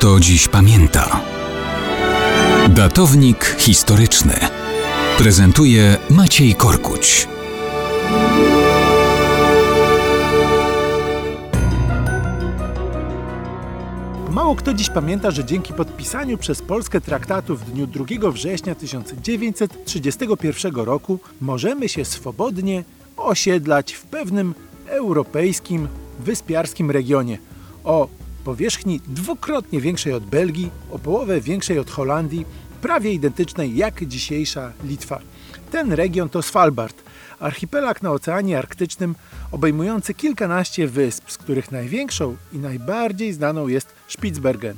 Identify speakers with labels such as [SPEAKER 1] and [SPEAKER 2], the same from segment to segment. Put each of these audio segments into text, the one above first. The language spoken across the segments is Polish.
[SPEAKER 1] kto dziś pamięta. Datownik historyczny prezentuje Maciej Korkuć.
[SPEAKER 2] Mało kto dziś pamięta, że dzięki podpisaniu przez Polskę traktatu w dniu 2 września 1931 roku możemy się swobodnie osiedlać w pewnym europejskim, wyspiarskim regionie o powierzchni dwukrotnie większej od Belgii, o połowę większej od Holandii, prawie identycznej jak dzisiejsza Litwa. Ten region to Svalbard, archipelag na Oceanie Arktycznym obejmujący kilkanaście wysp, z których największą i najbardziej znaną jest Spitsbergen.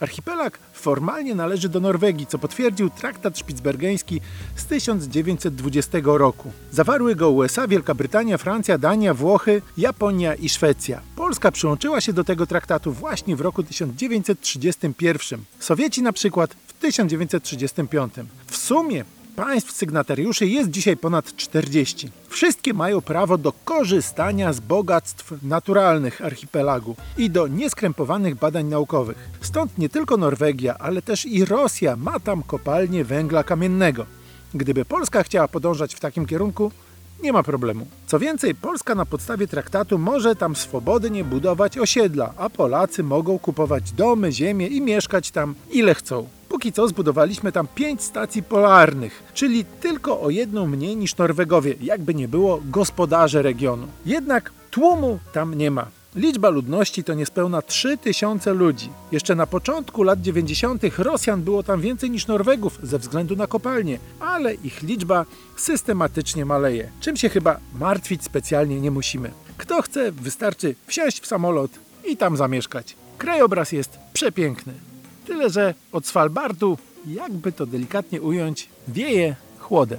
[SPEAKER 2] Archipelag formalnie należy do Norwegii, co potwierdził traktat szpicbergeński z 1920 roku. Zawarły go USA, Wielka Brytania, Francja, Dania, Włochy, Japonia i Szwecja. Polska przyłączyła się do tego traktatu właśnie w roku 1931. Sowieci na przykład w 1935. W sumie Państw sygnatariuszy jest dzisiaj ponad 40. Wszystkie mają prawo do korzystania z bogactw naturalnych archipelagu i do nieskrępowanych badań naukowych. Stąd nie tylko Norwegia, ale też i Rosja ma tam kopalnię węgla kamiennego. Gdyby Polska chciała podążać w takim kierunku, nie ma problemu. Co więcej, Polska na podstawie traktatu może tam swobodnie budować osiedla, a Polacy mogą kupować domy, ziemię i mieszkać tam ile chcą. Póki co zbudowaliśmy tam pięć stacji polarnych, czyli tylko o jedną mniej niż Norwegowie, jakby nie było gospodarze regionu. Jednak tłumu tam nie ma. Liczba ludności to niespełna 3000 ludzi. Jeszcze na początku lat 90. Rosjan było tam więcej niż Norwegów ze względu na kopalnie, ale ich liczba systematycznie maleje. Czym się chyba martwić specjalnie nie musimy. Kto chce, wystarczy wsiąść w samolot i tam zamieszkać. Krajobraz jest przepiękny. Tyle, że od Svalbardu, jakby to delikatnie ująć, wieje chłodem.